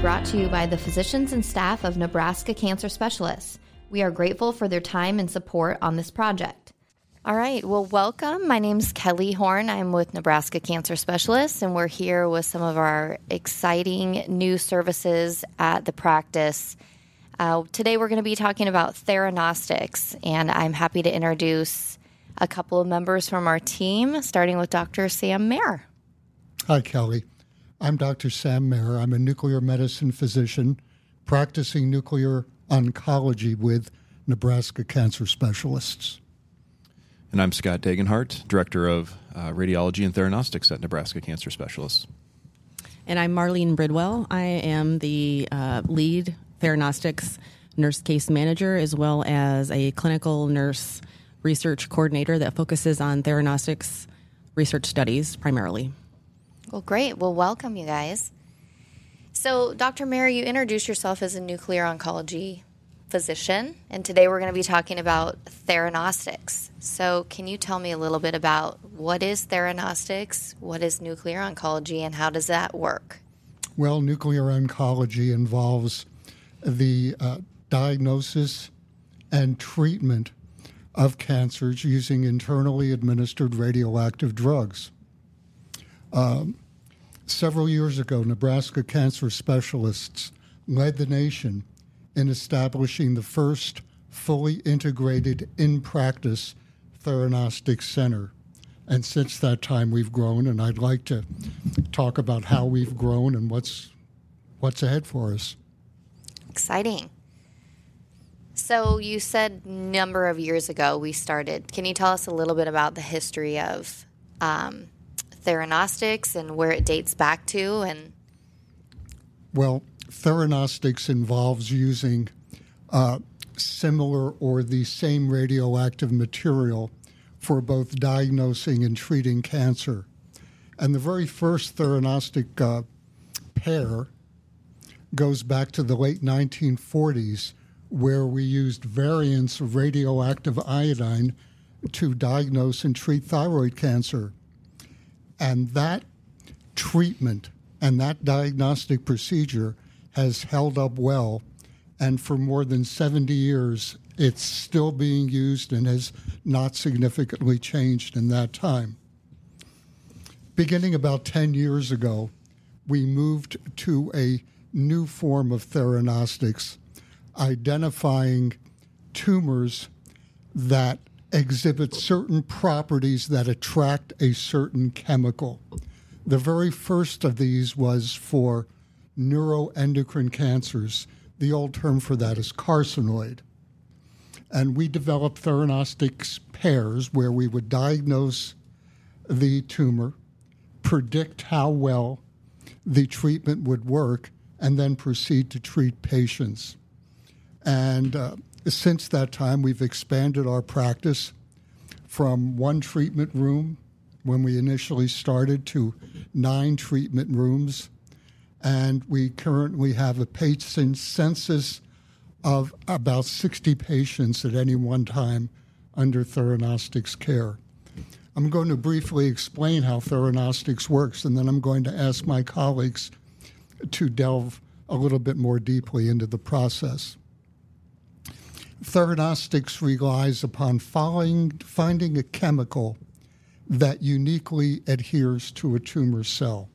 brought to you by the physicians and staff of Nebraska Cancer Specialists. We are grateful for their time and support on this project. All right, well, welcome. My name is Kelly Horn. I'm with Nebraska Cancer Specialists, and we're here with some of our exciting new services at the practice. Uh, today, we're going to be talking about theranostics, and I'm happy to introduce a couple of members from our team, starting with Dr. Sam Mehr. Hi, Kelly. I'm Dr. Sam Mehr. I'm a nuclear medicine physician practicing nuclear oncology with Nebraska Cancer Specialists. And I'm Scott Dagenhart, Director of uh, Radiology and Theranostics at Nebraska Cancer Specialists. And I'm Marlene Bridwell. I am the uh, lead Theranostics nurse case manager as well as a clinical nurse research coordinator that focuses on Theranostics research studies primarily. Well, great. Well, welcome, you guys. So, Dr. Mehr, you introduced yourself as a nuclear oncology physician, and today we're going to be talking about theranostics. So, can you tell me a little bit about what is theranostics, what is nuclear oncology, and how does that work? Well, nuclear oncology involves the uh, diagnosis and treatment of cancers using internally administered radioactive drugs. Um, several years ago, Nebraska cancer specialists led the nation in establishing the first fully integrated in practice theranostic center. And since that time, we've grown, and I'd like to talk about how we've grown and what's what's ahead for us. Exciting. So you said number of years ago we started. Can you tell us a little bit about the history of um, theranostics and where it dates back to? And well, theranostics involves using uh, similar or the same radioactive material for both diagnosing and treating cancer. And the very first theranostic uh, pair goes back to the late 1940s, where we used variants of radioactive iodine to diagnose and treat thyroid cancer. And that treatment and that diagnostic procedure has held up well. And for more than 70 years, it's still being used and has not significantly changed in that time. Beginning about 10 years ago, we moved to a new form of theranostics, identifying tumors that exhibit certain properties that attract a certain chemical. The very first of these was for neuroendocrine cancers. The old term for that is carcinoid. And we developed theranostics pairs where we would diagnose the tumor, predict how well the treatment would work, and then proceed to treat patients. And uh, since that time, we've expanded our practice from one treatment room when we initially started to nine treatment rooms. And we currently have a patient census of about 60 patients at any one time under Theranostics care. I'm going to briefly explain how Theranostics works, and then I'm going to ask my colleagues to delve a little bit more deeply into the process. Theranostics relies upon following, finding a chemical that uniquely adheres to a tumor cell.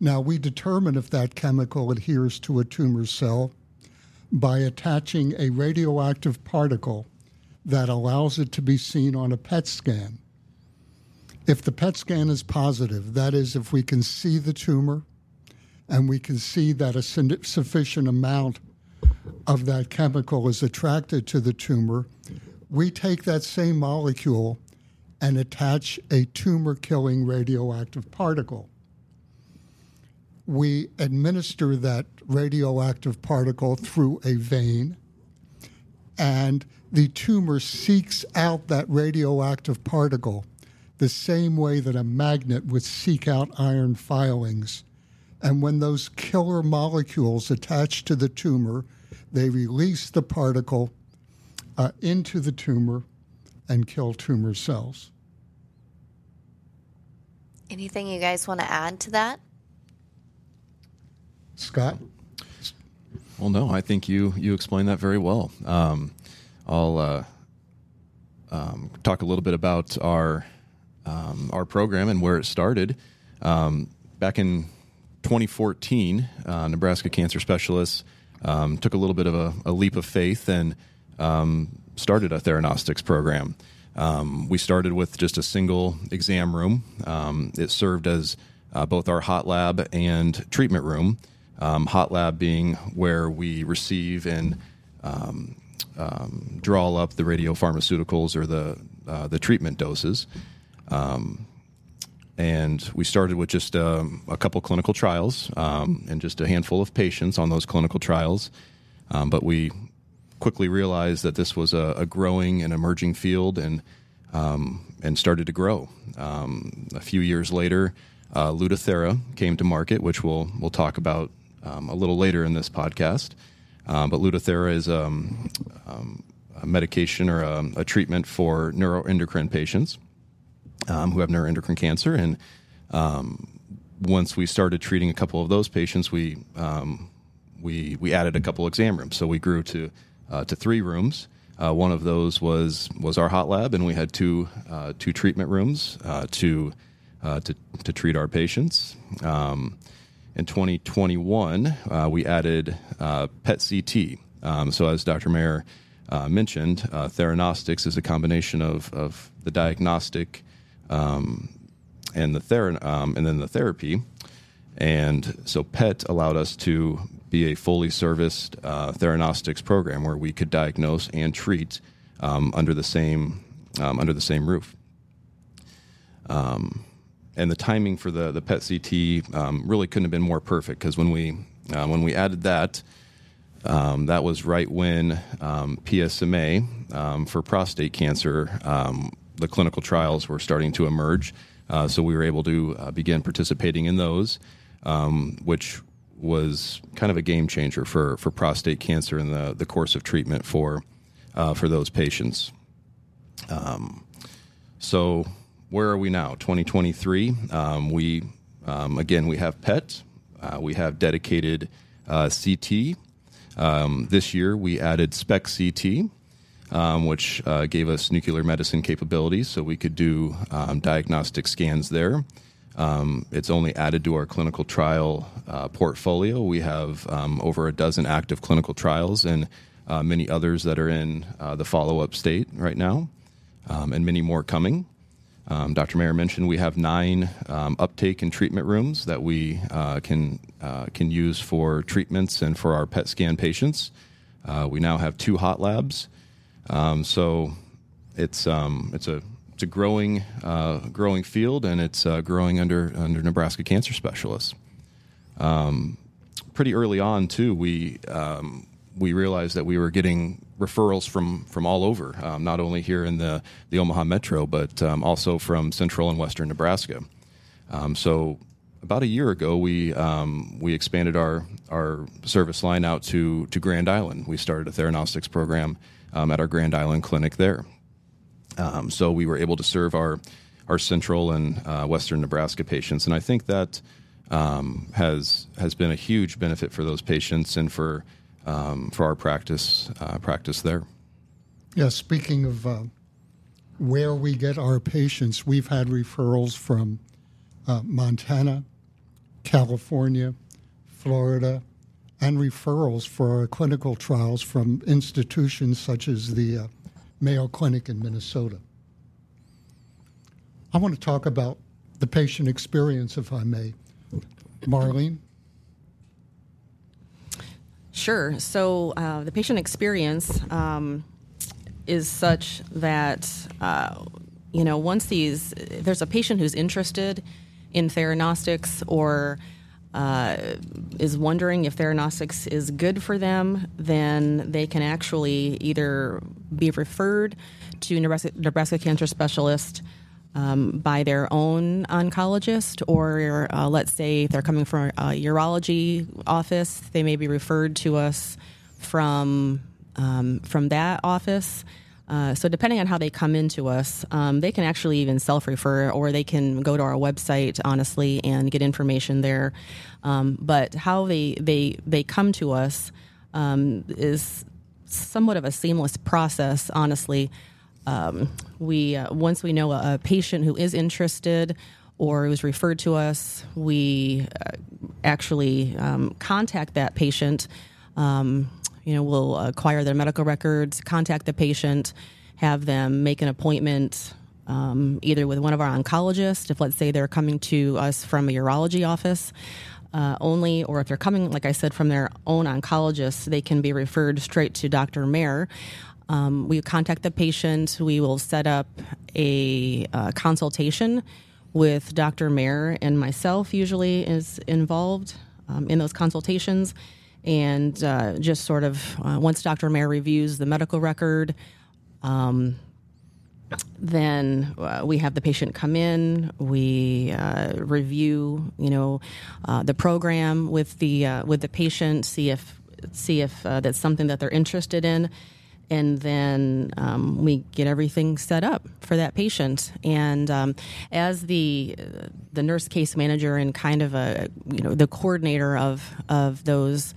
Now, we determine if that chemical adheres to a tumor cell by attaching a radioactive particle that allows it to be seen on a PET scan. If the PET scan is positive, that is, if we can see the tumor and we can see that a sufficient amount of that chemical is attracted to the tumor, we take that same molecule and attach a tumor killing radioactive particle. We administer that radioactive particle through a vein, and the tumor seeks out that radioactive particle the same way that a magnet would seek out iron filings. And when those killer molecules attach to the tumor, they release the particle uh, into the tumor and kill tumor cells. Anything you guys want to add to that? Scott? Well, no, I think you you explained that very well. Um, I'll uh, um, talk a little bit about our um, our program and where it started. Um, back in 2014, uh, Nebraska Cancer Specialists um, took a little bit of a, a leap of faith and um, started a theranostics program. Um, we started with just a single exam room. Um, it served as uh, both our hot lab and treatment room. Um, hot lab being where we receive and um, draw up the radiopharmaceuticals or the uh, the treatment doses. Um, and we started with just um, a couple clinical trials um, and just a handful of patients on those clinical trials. Um, but we quickly realized that this was a, a growing and emerging field and um, and started to grow. Um, a few years later, uh, Lutathera came to market, which we'll we'll talk about um, a little later in this podcast. But Lutathera is a medication or a, a treatment for neuroendocrine patients um, who have neuroendocrine cancer. And um, once we started treating a couple of those patients, we um, we we added a couple exam rooms. So we grew to uh, to three rooms. Uh, one of those was was our hot lab, and we had two uh, two treatment rooms uh, to, uh, to to treat our patients. Um, in 2021, uh, we added PET CT. Um, so as Dr. Mehr mentioned, Theranostics is a combination of of the diagnostic um, and the ther- um, and then the therapy. And so PET allowed us to be a fully serviced uh, theranostics program where we could diagnose and treat um, under the same um, under the same roof. Um, and the timing for the the PET CT um, really couldn't have been more perfect because when we uh, when we added that, um, that was right when um, PSMA um, for prostate cancer, the clinical trials were starting to emerge. Uh, so we were able to uh, begin participating in those, um, which was kind of a game changer for, for prostate cancer and the, the course of treatment for uh, for those patients. Um, so where are we now? 2023. Um, we um, again we have PET. Uh, we have dedicated uh, CT. Um, this year we added SPECT CT. Um, which uh, gave us nuclear medicine capabilities, so we could do um, diagnostic scans there. Um, it's only added to our clinical trial uh, portfolio. We have um, over a dozen active clinical trials and uh, many others that are in uh, the follow up state right now, um, and many more coming. Um, Dr. Mehr mentioned we have nine uptake and treatment rooms that we uh, can uh, can use for treatments and for our PET scan patients. we now have two hot labs. Um, so it's um, it's a it's a growing uh, growing field, and it's uh, growing under under Nebraska cancer specialists. Um, pretty early on, too, we um, we realized that we were getting referrals from from all over, um, not only here in the the Omaha metro, but um, also from central and western Nebraska. so about a year ago, we um, we expanded our our service line out to to Grand Island. We started a theranostics program um, at our Grand Island clinic there. Um, so we were able to serve our our central and uh, western Nebraska patients, and I think that um, has has been a huge benefit for those patients and for um, for our practice uh, practice there. Yeah, speaking of uh, where we get our patients, we've had referrals from uh, Montana, California, Florida, and referrals for our clinical trials from institutions such as the uh, Mayo Clinic in Minnesota. I want to talk about the patient experience, if I may. Marlene? Sure. So uh, the patient experience um, is such that, uh, you know, once these, there's a patient who's interested in theranostics or uh, is wondering if theranostics is good for them, then they can actually either be referred to Nebraska, Nebraska Cancer Specialist um, by their own oncologist, or uh, let's say if they're coming from a urology office, they may be referred to us from um, from that office. Uh, so depending on how they come into us, um, they can actually even self-refer, or they can go to our website, honestly, and get information there. Um, but how they they they come to us um, is somewhat of a seamless process, honestly. Um, we uh, once we know a, a, patient who is interested or who's referred to us, we uh, actually um, contact that patient. Um, you know, we'll acquire their medical records, contact the patient, have them make an appointment um, either with one of our oncologists, if let's say they're coming to us from a urology office uh, only, or if they're coming, like I said, from their own oncologist, they can be referred straight to Dr. Mehr. Um, we contact the patient. We will set up a uh, consultation with Dr. Mehr, and myself usually is involved um, in those consultations and uh, just sort of uh, once Dr. Mehr reviews the medical record, um, then uh, we have the patient come in. We uh, review, you know, uh, the program with the uh, with the patient, see if see if that's something that they're interested in and then um, we get everything set up for that patient. And um, as the the nurse case manager and kind of a you know the coordinator of of those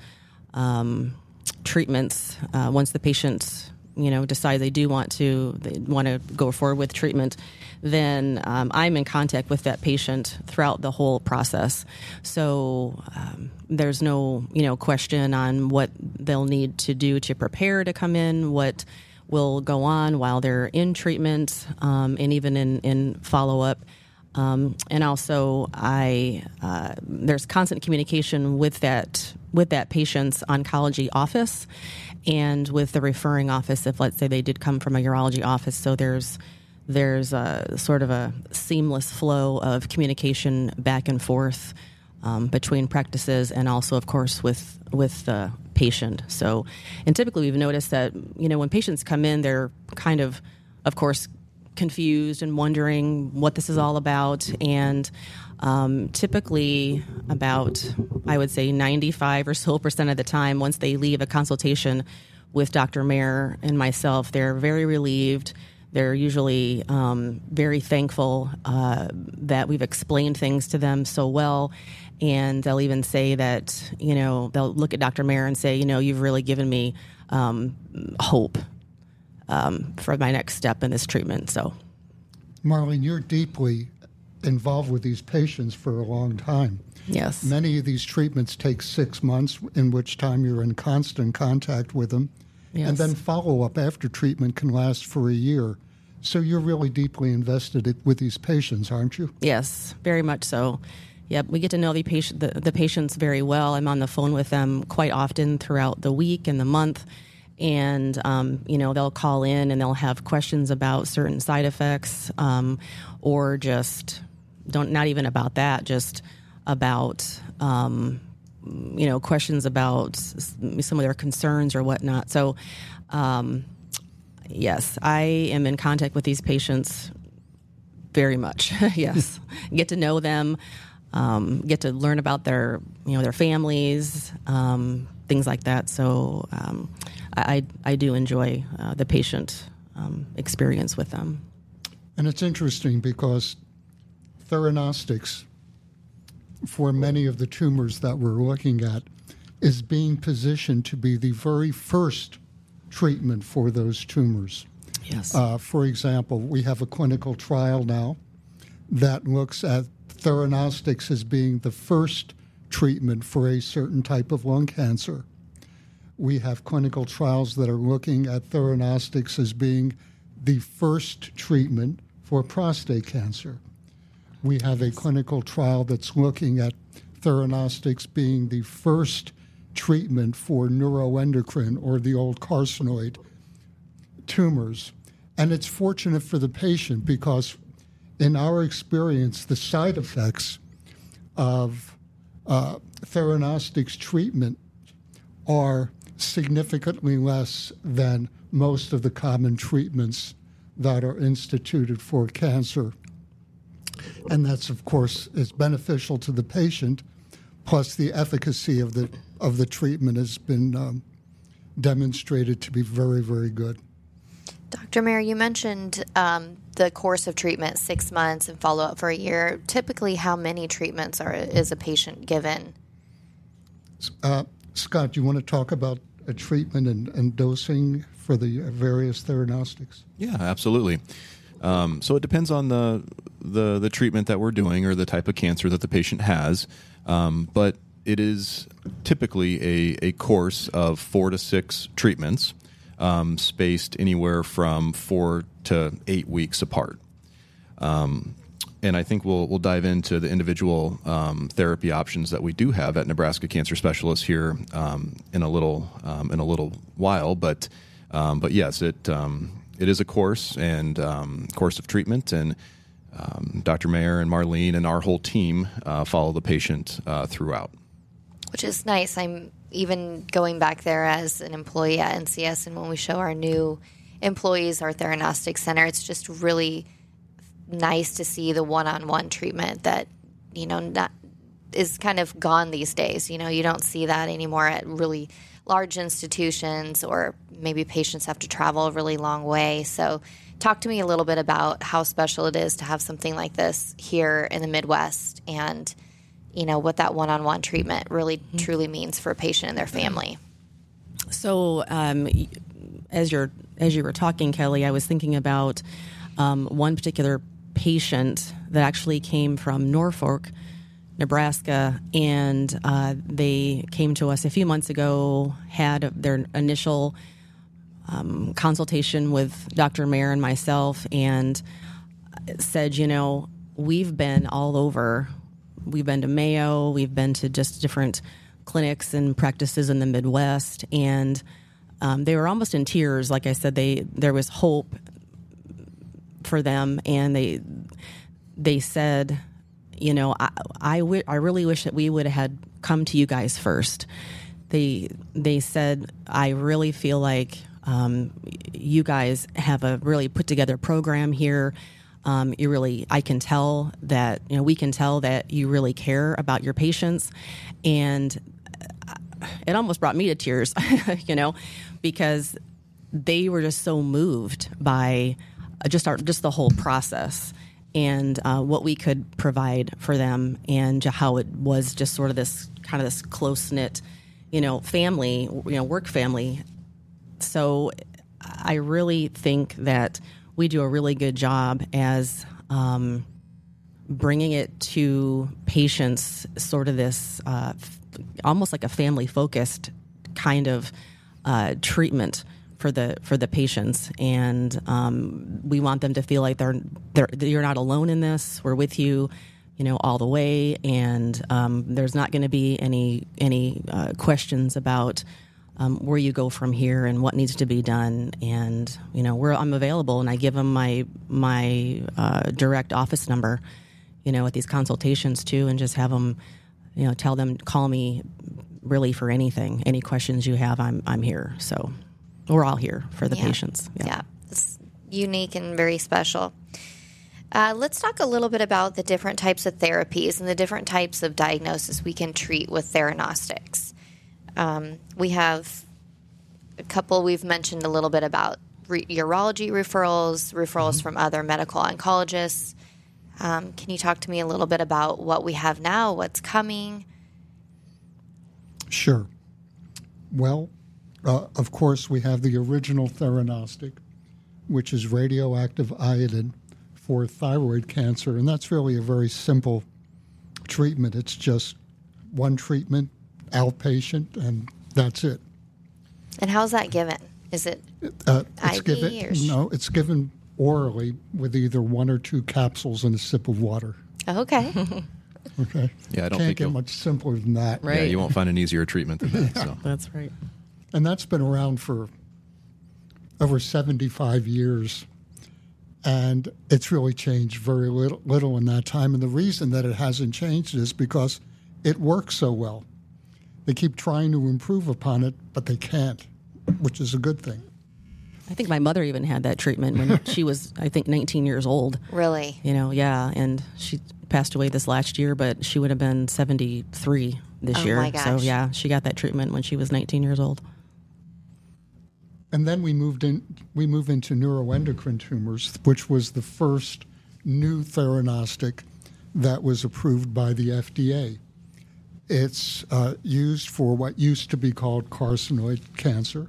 um, treatments, uh, once the patient you know decide they do want to they want to go forward with treatment then um, i'm in contact with that patient throughout the whole process. So um, there's no you know question on what they'll need to do to prepare to come in what will go on while they're in treatment um, and even in, in follow-up um, and also I uh, there's constant communication with that with that patient's oncology office and with the referring office if let's say they did come from a urology office. So there's there's a sort of a seamless flow of communication back and forth um, between practices and also of course with with the patient. So and typically we've noticed that you know when patients come in they're kind of of course confused and wondering what this is all about and um, typically, about I would say 95 or so percent of the time, once they leave a consultation with Dr. Mehr and myself, they're very relieved. They're usually um, very thankful uh, that we've explained things to them so well. And they'll even say that, you know, they'll look at Dr. Mehr and say, you know, you've really given me um, hope um, for my next step in this treatment. So, Marlene, you're deeply involved with these patients for a long time. Yes. Many of these treatments take six months, in which time you're in constant contact with them. Yes. And then follow up after treatment can last for a year. So you're really deeply invested with these patients, aren't you? Yes, very much so. Yep, we get to know the, patient, the, the patients very well. I'm on the phone with them quite often throughout the week and the month and um, you know they'll call in and they'll have questions about certain side effects um, or just don't not even about that, just about um, you know questions about some of their concerns or whatnot. So, um, yes, I am in contact with these patients very much. yes, get to know them, um, get to learn about their you know their families, um, things like that. So, um, I I do enjoy uh, the patient um, experience with them. And it's interesting because theranostics for many of the tumors that we're looking at is being positioned to be the very first treatment for those tumors. Yes. Uh, for example, we have a clinical trial now that looks at theranostics as being the first treatment for a certain type of lung cancer. We have clinical trials that are looking at theranostics as being the first treatment for prostate cancer. We have a clinical trial that's looking at theranostics being the first treatment for neuroendocrine or the old carcinoid tumors. And it's fortunate for the patient because, in our experience, the side effects of uh, theranostics treatment are significantly less than most of the common treatments that are instituted for cancer. And that's, of course, is beneficial to the patient. Plus, the efficacy of the of the treatment has been um, demonstrated to be very, very good. Dr. Mehr, you mentioned um, the course of treatment, six months and follow up for a year. Typically, how many treatments are is a patient given? Uh, Scott, you want to talk about a treatment and, and dosing for the various theranostics? Yeah, absolutely. Um, so it depends on the, the the treatment that we're doing or the type of cancer that the patient has, um, but it is typically a, a course of four to six treatments, um, spaced anywhere from four to eight weeks apart. Um, and I think we'll we'll dive into the individual um, therapy options that we do have at Nebraska Cancer Specialists here um, in a little um, in a little while. But um, but yes, it um, it is a course and um, course of treatment, and Dr. Mehr and Marlene and our whole team uh, follow the patient uh, throughout. Which is nice. I'm even going back there as an employee at NCS, and when we show our new employees our theranostic center, it's just really nice to see the one-on-one treatment that you know not, is kind of gone these days. You know, you don't see that anymore at really large institutions, or maybe patients have to travel a really long way. So, talk to me a little bit about how special it is to have something like this here in the Midwest, and you know what that one-on-one treatment really mm-hmm. truly means for a patient and their family. So, um, as you're as you were talking, Kelly, I was thinking about um, one particular patient that actually came from Norfolk, Nebraska, and uh, they came to us a few months ago, had their initial um, consultation with Dr. Mehr and myself, and said, you know, we've been all over. We've been to Mayo, we've been to just different clinics and practices in the Midwest, and um, they were almost in tears. Like I said, they there was hope for them, and they they said, you know, I I, w- I really wish that we would have had come to you guys first. They they said, I really feel like um, you guys have a really put together program here. Um, you really, I can tell that you know we can tell that you really care about your patients, and it almost brought me to tears, you know, because they were just so moved by just our just the whole process and uh, what we could provide for them and how it was just sort of this kind of this close knit, you know, family, you know, work family. So I really think that we do a really good job as um, bringing it to patients, sort of this uh, f- almost like a family focused kind of uh, treatment for the for the patients, and um, we want them to feel like they're they're you're not alone in this. We're with you, you know, all the way, and um, there's not going to be any any uh, questions about. Um, where you go from here and what needs to be done, and you know where I'm available, and I give them my my uh, direct office number, you know, at these consultations too, and just have them, you know, tell them call me really for anything, any questions you have, I'm I'm here. So we're all here for the yeah. patients. Yeah. yeah. it's unique and very special. Uh, let's talk a little bit about the different types of therapies and the different types of diagnosis we can treat with theranostics. Um, we have a couple we've mentioned a little bit about re- urology referrals, referrals mm-hmm. from other medical oncologists. Um, can you talk to me a little bit about what we have now, what's coming? Sure. Well, uh, of course, we have the original theranostic, which is radioactive iodine for thyroid cancer, and that's really a very simple treatment. It's just one treatment, outpatient, and that's it. And how's that given? Is it uh, it's IV given, sh- No, it's given orally with either one or two capsules and a sip of water. Okay. okay. Yeah, I don't Can't think get much simpler than that. Right. Yeah, you won't find an easier treatment than that. yeah. So. That's right and that's been around for over 75 years. And it's really changed very little, little in that time. And the reason that it hasn't changed is because it works so well. They keep trying to improve upon it, but they can't, which is a good thing. I think my mother even had that treatment when she was, I think, 19 years old. Really? You know, yeah. And she passed away this last year, but she would have been 73 this oh year. So, yeah, she got that treatment when she was 19 years old. And then we moved in. We move into neuroendocrine tumors, which was the first new theranostic that was approved by the FDA. It's uh, used for what used to be called carcinoid cancer,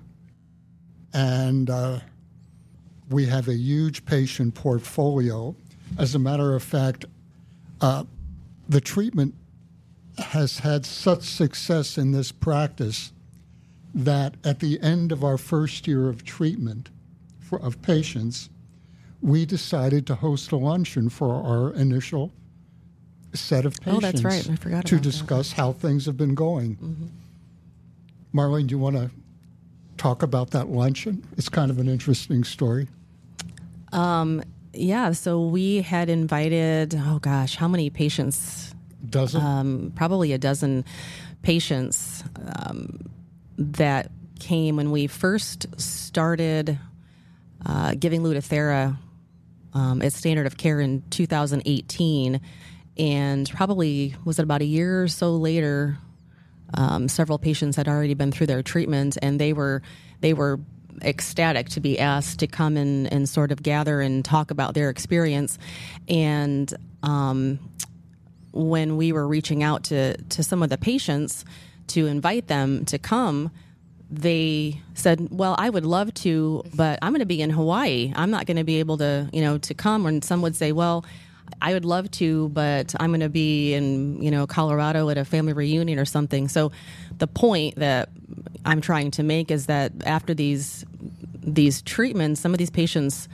and uh, we have a huge patient portfolio. As a matter of fact, uh, the treatment has had such success in this practice that at the end of our first year of treatment for, of patients, we decided to host a luncheon for our initial set of patients. Oh, that's right. I forgot to about that. discuss how things have been going. Mm-hmm. Marlene, do you want to talk about that luncheon? It's kind of an interesting story. Yeah, so we had invited, oh gosh, how many patients? Does? Um, probably a dozen patients um, that came when we first started uh, giving Lutathera um, as standard of care in 2018. And probably, was it about a year or so later, um, several patients had already been through their treatment and they were they were ecstatic to be asked to come and, and sort of gather and talk about their experience and um, when we were reaching out to to some of the patients to invite them to come they said well i would love to but i'm going to be in hawaii i'm not going to be able to you know to come and some would say well I would love to, but I'm going to be in, you know, Colorado at a family reunion or something. So the point that I'm trying to make is that after these these treatments, some of these patients,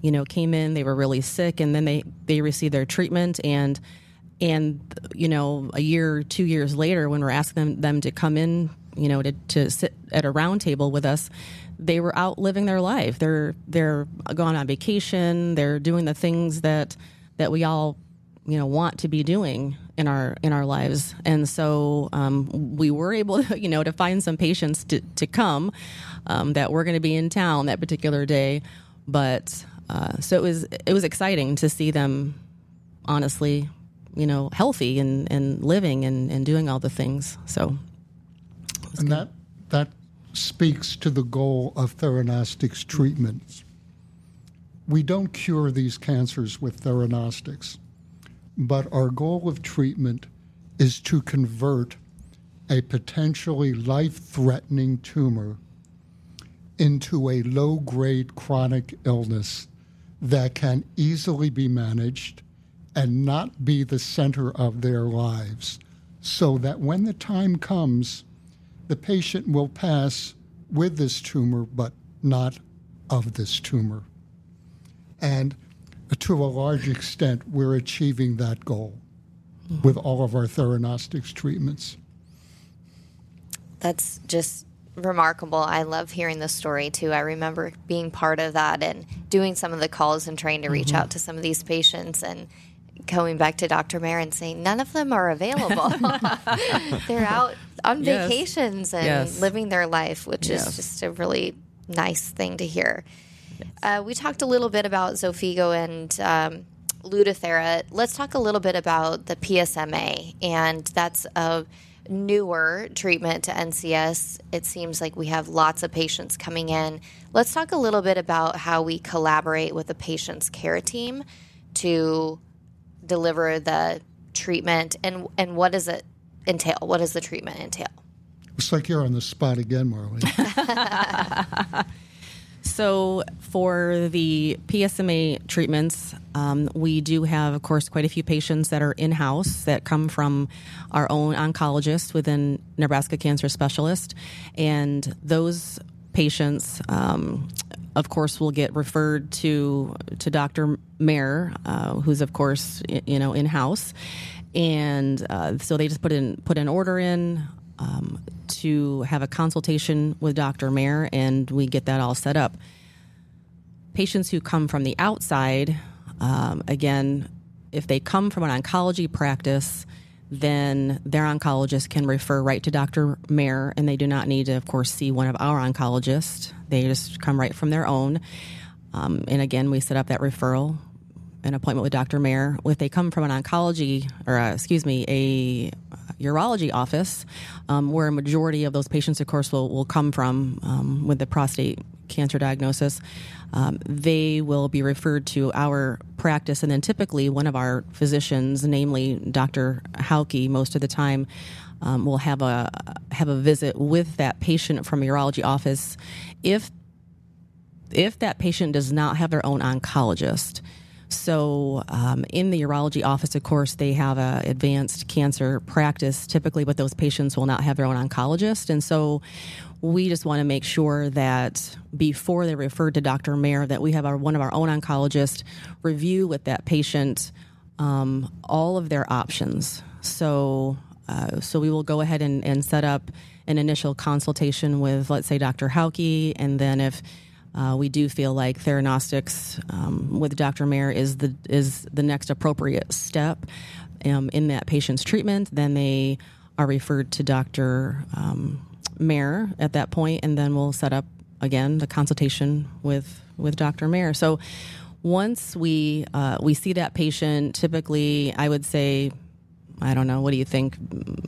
you know, came in, they were really sick and then they they received their treatment and and you know, a year, 2 years later when we're asking them them to come in, you know, to to sit at a round table with us, they were out living their life. They're they're gone on vacation, they're doing the things that that we all you know want to be doing in our in our lives. And so um, we were able to, you know to find some patients to, to come um, that were going to be in town that particular day. But uh, so it was it was exciting to see them honestly you know healthy and, and living and, and doing all the things so and that that speaks to the goal of theranostics treatments. We don't cure these cancers with theranostics, but our goal of treatment is to convert a potentially life threatening tumor into a low grade chronic illness that can easily be managed and not be the center of their lives, so that when the time comes, the patient will pass with this tumor, but not of this tumor. And to a large extent, we're achieving that goal with all of our theranostics treatments. That's just remarkable. I love hearing the story too. I remember being part of that and doing some of the calls and trying to reach Mm-hmm. out to some of these patients and going back to Dr. Mehr and saying none of them are available. They're out on Yes. vacations and Yes. living their life, which Yes. is just a really nice thing to hear. Uh, we talked a little bit about Zofigo and um. Let's talk a little bit about the PSMA, and that's a newer treatment to NCS. It seems like we have lots of patients coming in. Let's talk a little bit about how we collaborate with the patient's care team to deliver the treatment, and and what does it entail? What does the treatment entail? It's like you're on the spot again, Marlene. So, for the PSMA treatments, um, we do have, of course, quite a few patients that are in house that come from our own oncologist within Nebraska Cancer Specialist. And those patients, um, of course, will get referred to, to Dr. Mehr, uh, who's, of course, you know, in house. And uh, so they just put in put an order in um, to have a consultation with Dr. Mehr, and we get that all set up. Patients who come from the outside, um, again, if they come from an oncology practice, then their oncologist can refer right to Dr. Mehr, and they do not need to, of course, see one of our oncologists. They just come right from their own. Um, and again, we set up that referral, an appointment with Dr. Mehr. If they come from an oncology, or uh, excuse me, a urology office, um, where a majority of those patients, of course, will, will come from um, with the prostate cancer diagnosis, um, they will be referred to our practice, and then typically one of our physicians, namely Dr. Hauke, most of the time. Um, will have a have a visit with that patient from a urology office if if that patient does not have their own oncologist. So, um, in the urology office, of course, they have a advanced cancer practice typically, but those patients will not have their own oncologist, and so we just want to make sure that before they're referred to Dr. Mehr, that we have our one of our own oncologists review with that patient um, all of their options. So, uh, so we will go ahead and, and set up an initial consultation with, let's say, Dr. Hauke, and then if uh, we do feel like theranostics um, with Dr. Mehr is the is the next appropriate step um, in that patient's treatment. Then they are referred to Dr. Um, Mehr at that point, and then we'll set up again the consultation with with Dr. Mehr. So once we uh, we see that patient, typically I would say, I don't know, what do you think?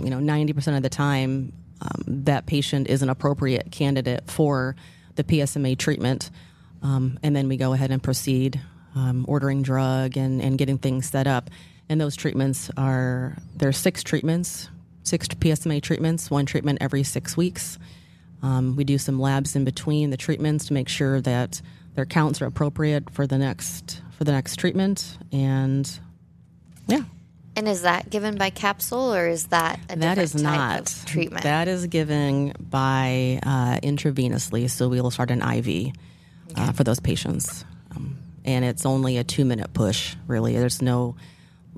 You know, ninety percent of the time, um, that patient is an appropriate candidate for the PSMA treatment, um, and then we go ahead and proceed um, ordering drug and, and getting things set up. And those treatments are there are six treatments, six PSMA treatments, one treatment every six weeks. Um, we do some labs in between the treatments to make sure that their counts are appropriate for the next for the next treatment, and yeah. And is that given by capsule or is that a that is not treatment? That is given by uh, intravenously. So we will start an IV uh, okay. uh, for those patients, um, and it's only a two minute push. Really, there's no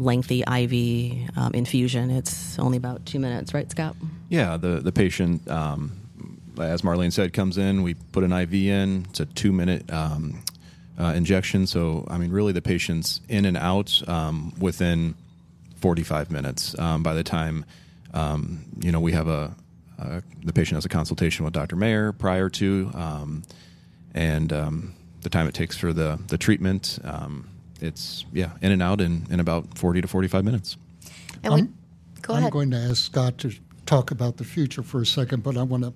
lengthy IV um, infusion. It's only about two minutes, right, Scott? Yeah, the the patient. Um, as Marlene said, comes in. We put an IV in. It's a two minute um, uh, injection. So, I mean, really, the patient's in and out um, within 45 minutes. Um, by the time um, you know we have a, the patient has a consultation with Dr. Mehr prior to, and the time it takes for the the treatment, um, it's yeah in and out in, in about 40 to 45 minutes. And we, go I'm going to ask Scott to talk about the future for a second, but I want to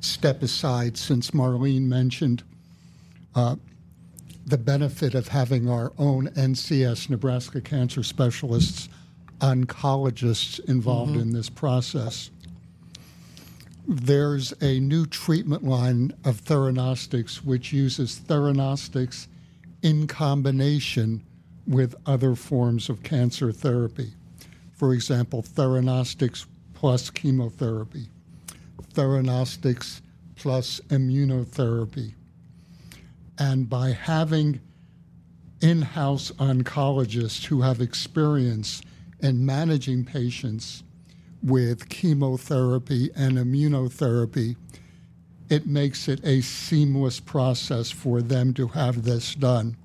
step aside since Marlene mentioned. Uh, the benefit of having our own NCS, Nebraska Cancer Specialists, oncologists involved mm-hmm. in this process. There's a new treatment line of theranostics which uses theranostics in combination with other forms of cancer therapy. For example, theranostics plus chemotherapy, theranostics plus immunotherapy. And by having in house oncologists who have experience in managing patients with chemotherapy and immunotherapy, it makes it a seamless process for them to have this done.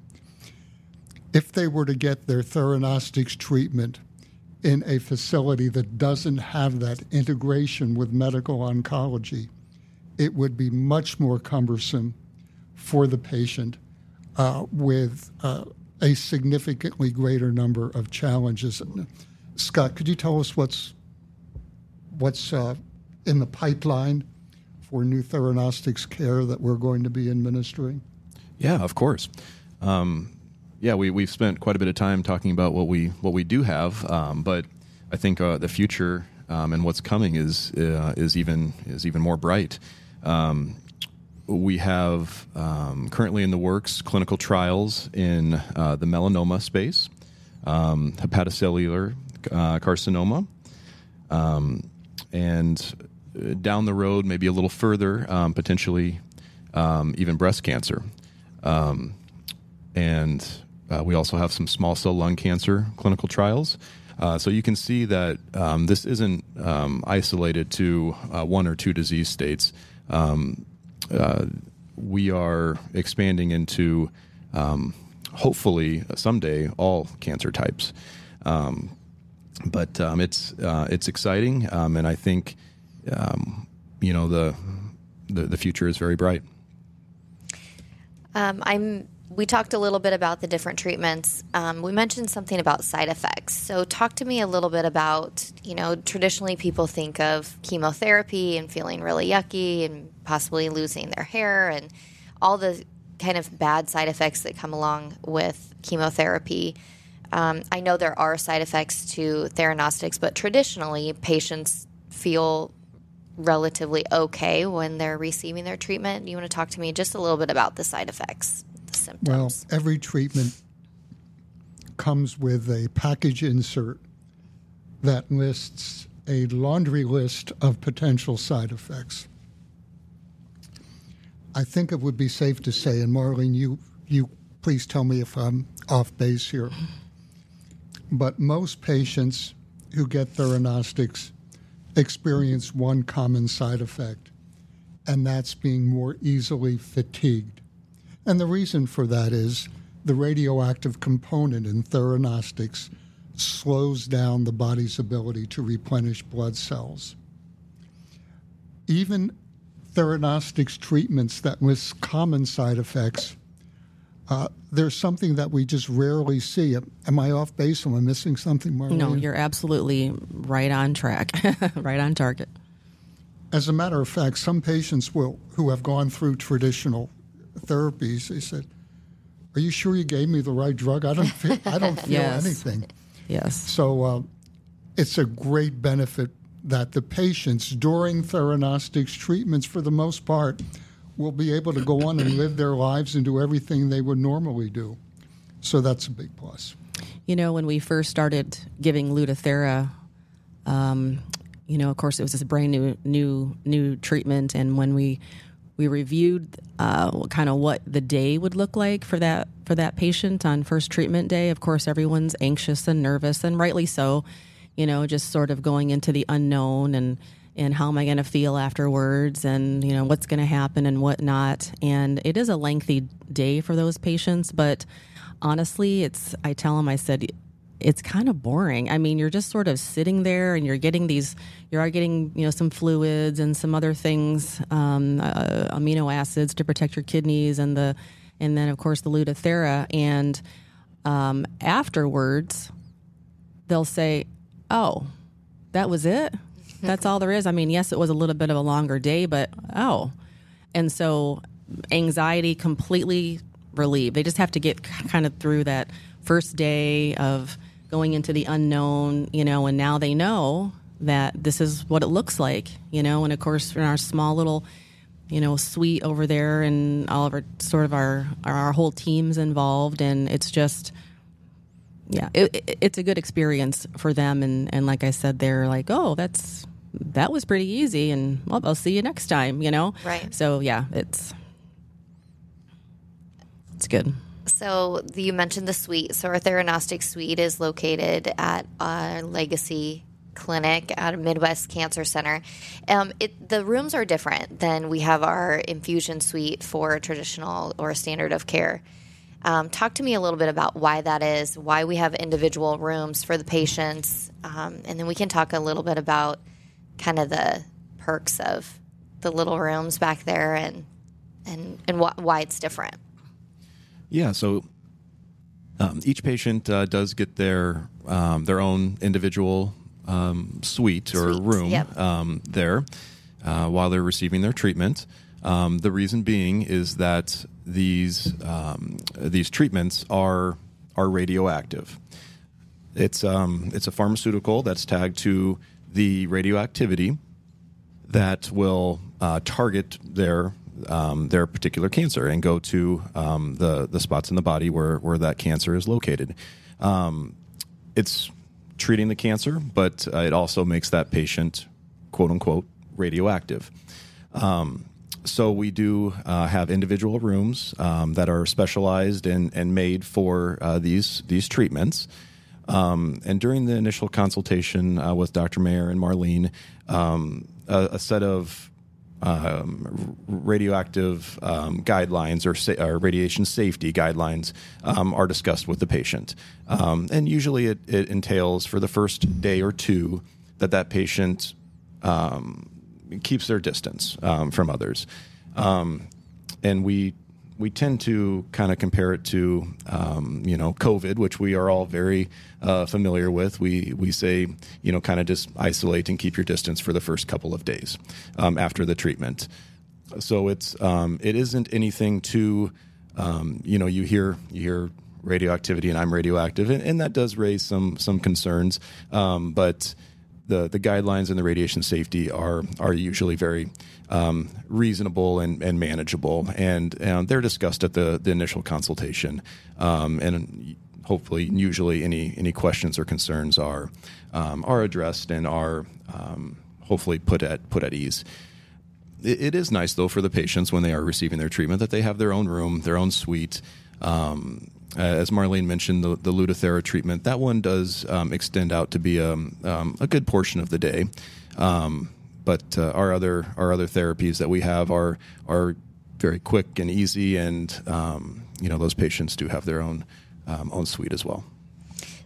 If they were to get their theranostics treatment in a facility that doesn't have that integration with medical oncology, it would be much more cumbersome for the patient uh, with uh, a significantly greater number of challenges. Scott, could you tell us what's what's uh, in the pipeline for new theranostics care that we're going to be administering? Yeah, of course. Um, yeah, we we've spent quite a bit of time talking about what we what we do have, um, but I think uh, the future um, and what's coming is uh, is even is even more bright. Um, we have um, currently in the works clinical trials in uh, the melanoma space, um, hepatocellular uh, carcinoma, and down the road, maybe a little further, um, potentially um, even breast cancer. Um, and uh, we also have some small cell lung cancer clinical trials. Uh, so you can see that um, this isn't um, isolated to uh, one or two disease states. Um, uh, we are expanding into hopefully someday all cancer types. But it's uh, it's exciting, and I think um, you know the, the, the future is very bright. Um, I'm we talked a little bit about the different treatments. Um, we mentioned something about side effects. So, talk to me a little bit about, you know, traditionally people think of chemotherapy and feeling really yucky and possibly losing their hair and all the kind of bad side effects that come along with chemotherapy. Um, I know there are side effects to theranostics, but traditionally patients feel relatively okay when they're receiving their treatment. You want to talk to me just a little bit about the side effects, the symptoms? Well, every treatment comes with a package insert that lists a laundry list of potential side effects. I think it would be safe to say, and Marlene, you, you please tell me if I'm off base here, but most patients who get theranostics experience one common side effect, and that's being more easily fatigued. And the reason for that is the radioactive component in theranostics slows down the body's ability to replenish blood cells. Even theranostics treatments that list common side effects, uh, there's something that we just rarely see. Am I off base? Am I missing something, Marlene? No, you're absolutely right on track, right on target. As a matter of fact, some patients will who have gone through traditional therapies, they said, "Are you sure you gave me the right drug? I don't feel, I don't feel Yes. anything." Yes. So uh, it's a great benefit that the patients during theranostics treatments, for the most part, will be able to go on and live their lives and do everything they would normally do. So that's a big plus. You know, when we first started giving Lutathera, um, you know, of course, it was this brand new, new, new treatment, and when we we reviewed uh, kind of what the day would look like for that for that patient on first treatment day. Of course, everyone's anxious and nervous, and rightly so. You know, just sort of going into the unknown and and how am I going to feel afterwards, and you know what's going to happen and whatnot. And it is a lengthy day for those patients, but honestly, it's I tell them I said it's kind of boring. I mean, you're just sort of sitting there and you're getting these, you are getting, you know, some fluids and some other things, um, uh, amino acids to protect your kidneys and the, and then of course the Lutathera. And um, afterwards, they'll say, oh, that was it? That's all there is? I mean, yes, it was a little bit of a longer day, but oh. And so anxiety completely relieved. They just have to get kind of through that first day of going into the unknown, you know, and now they know that this is what it looks like, you know, and of course in our small little you know suite over there and all of our sort of our our whole teams involved and it's just yeah it, it, it's a good experience for them and and like i said they're like oh that's that was pretty easy and well i'll see you next time you know Right. so yeah it's it's good So you mentioned the suite. So our theranostic suite is located at our Legacy Clinic at Midwest Cancer Center. Um, it, the rooms are different than we have our infusion suite for traditional or standard of care. Um, talk to me a little bit about why that is, why we have individual rooms for the patients, um, and then we can talk a little bit about kind of the perks of the little rooms back there and and and wh- why it's different. Yeah, so um, each patient uh, does get their um, their own individual um, suite or Suites, room yep. um, there uh, while they're receiving their treatment. Um, the reason being is that these um, these treatments are are radioactive. It's um, it's a pharmaceutical that's tagged to the radioactivity that will uh, target their um, their particular cancer and go to um, the the spots in the body where where that cancer is located. Um, it's treating the cancer, but uh, it also makes that patient quote unquote radioactive. Um, so we do uh, have individual rooms um, that are specialized and, and made for uh, these these treatments. Um, and during the initial consultation uh, with Dr. Mehr and Marlene, um, a, a set of um, radioactive um, guidelines or, sa- or radiation safety guidelines um, are discussed with the patient. Um, and usually it, it entails for the first day or two that that patient keeps their distance from others. And we we tend to kind of compare it to um, you know COVID, which we are all very uh, familiar with. We we say you know kind of just isolate and keep your distance for the first couple of days um, after the treatment. So it's um, it isn't anything too um, you know you hear you hear radioactivity and I'm radioactive and, and that does raise some some concerns, um, but the the guidelines and the radiation safety are are usually very um, reasonable and, and manageable, and, and they're discussed at the the initial consultation, um, and hopefully, usually any any questions or concerns are um, are addressed and are um, hopefully put at put at ease. It, it is nice though for the patients when they are receiving their treatment that they have their own room, their own suite. Um, uh, as Marlene mentioned, the, the Lutathera treatment, that one does um, extend out to be a, um, um, a good portion of the day. Um, but uh, our other our other therapies that we have are are very quick and easy, and um, you know those patients do have their own own suite as well.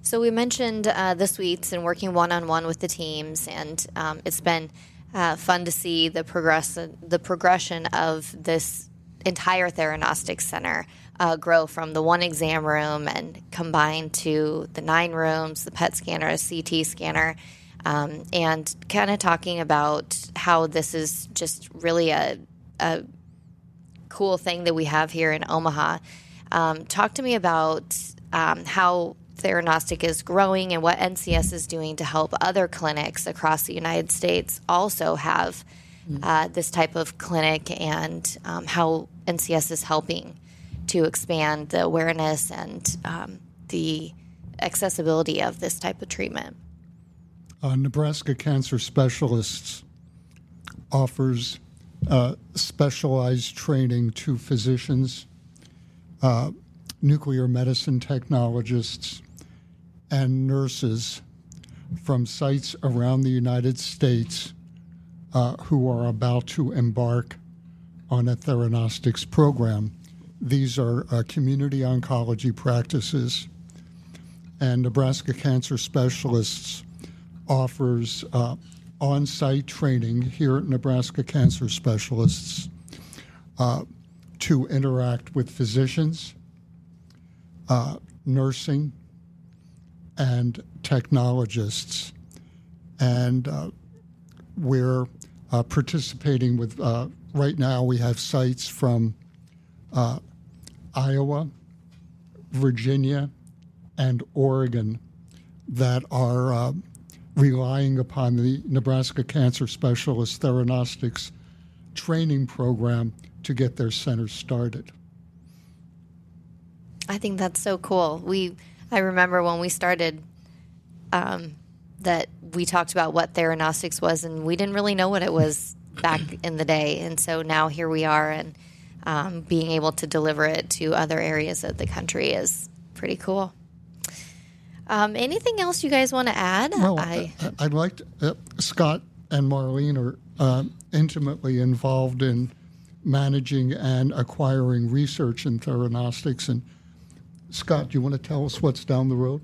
So we mentioned uh, the suites and working one on one with the teams, and it's been uh, fun to see the progress the progression of this entire theranostic center uh, grow from the one exam room and combine to the nine rooms, the PET scanner, a CT scanner, um, and kind of talking about how this is just really a, a, cool thing that we have here in Omaha. Um, talk to me about um, how Theranostic is growing and what NCS is doing to help other clinics across the United States also have uh, this type of clinic and um, how NCS is helping to expand the awareness and um, the accessibility of this type of treatment. Uh, Nebraska Cancer Specialists offers uh, specialized training to physicians, uh, nuclear medicine technologists, and nurses from sites around the United States uh, who are about to embark on a theranostics program. These are uh, community oncology practices, and Nebraska Cancer Specialists offers uh, on site training here at Nebraska Cancer Specialists uh, to interact with physicians, uh, nursing, and technologists. And uh, we're uh, participating with, uh, right now, we have sites from Iowa, Virginia, and Oregon that are uh, relying upon the Nebraska Cancer Specialist Theranostics training program to get their centers started. I think that's so cool. We, I remember when we started, um, that we talked about what theranostics was, and we didn't really know what it was back in the day. And so now here we are, and um, being able to deliver it to other areas of the country is pretty cool. Um, anything else you guys want to add? Well, I, would like to, uh, Scott and Marlene are uh, intimately involved in managing and acquiring research in theranostics. And Scott, do you want to tell us what's down the road?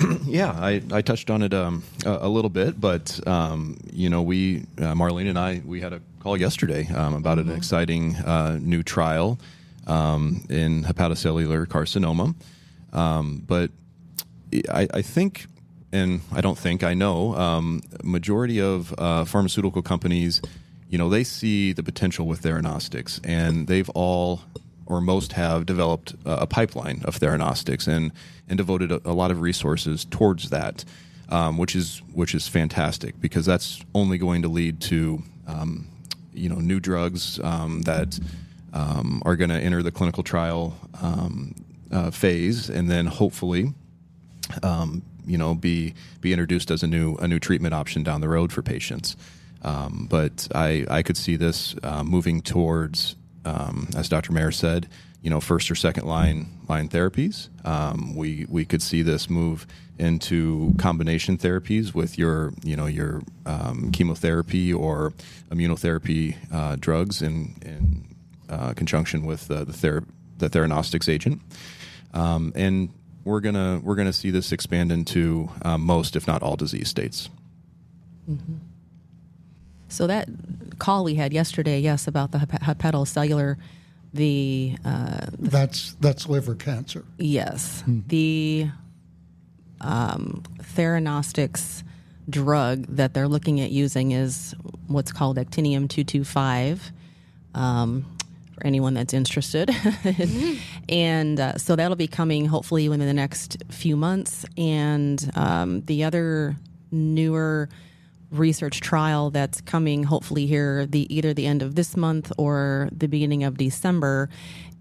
yeah, I, I touched on it um, a, a, little bit, but um, you know, we uh, Marlene and I we had a call yesterday um, about mm-hmm. an exciting uh, new trial um, in hepatocellular carcinoma. Um, but I, I, think, and I don't think I know, um, majority of uh, pharmaceutical companies, you know, they see the potential with theranostics, and they've all or most have developed a pipeline of theranostics and and devoted a, a lot of resources towards that, um, which is which is fantastic because that's only going to lead to um, you know new drugs um, that um, are going to enter the clinical trial um, uh, phase, and then hopefully. Um, you know, be be introduced as a new a new treatment option down the road for patients. but I I could see this uh, moving towards um, as Dr. Mehr said, you know, first or second line line therapies. Um, we we could see this move into combination therapies with your you know your um, chemotherapy or immunotherapy uh, drugs in in uh, conjunction with the ther- the theranostics agent, um, and we're gonna we're gonna see this expand into uh, most, if not all, disease states. Mm-hmm. So that call we had yesterday, yes, about the hepatocellular The uh, That's that's liver cancer. yes, the um, Theranostics drug that they're looking at using is what's called actinium two two five. Um, for anyone that's interested, and uh, so that'll be coming hopefully within the next few months. And um, the other newer research trial that's coming hopefully here the either the end of this month or the beginning of December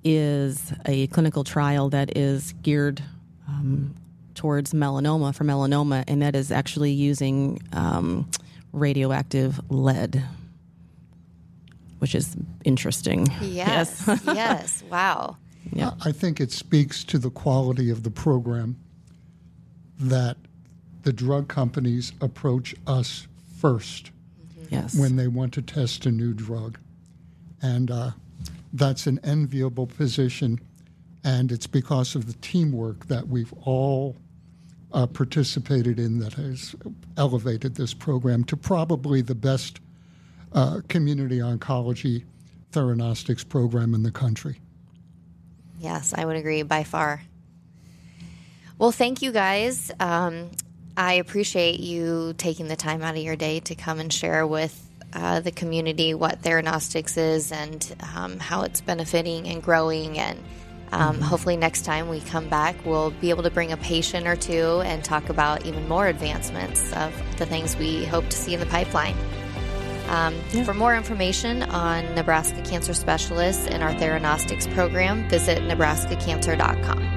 is a clinical trial that is geared um, towards melanoma for melanoma, and that is actually using um, radioactive lead, which is interesting. Yes. yes. Wow. Yeah. I think it speaks to the quality of the program that the drug companies approach us first Yes. when they want to test a new drug. And uh, that's an enviable position. And it's because of the teamwork that we've all uh, participated in that has elevated this program to probably the best uh, community oncology theranostics program in the country. Yes, I would agree by far. Well, thank you guys. Um, I appreciate you taking the time out of your day to come and share with uh, the community what Theranostics is and um, how it's benefiting and growing. And um, hopefully, next time we come back, we'll be able to bring a patient or two and talk about even more advancements of the things we hope to see in the pipeline. Um, For more information on Nebraska Cancer Specialists and our Theranostics program, visit nebraskacancer.com.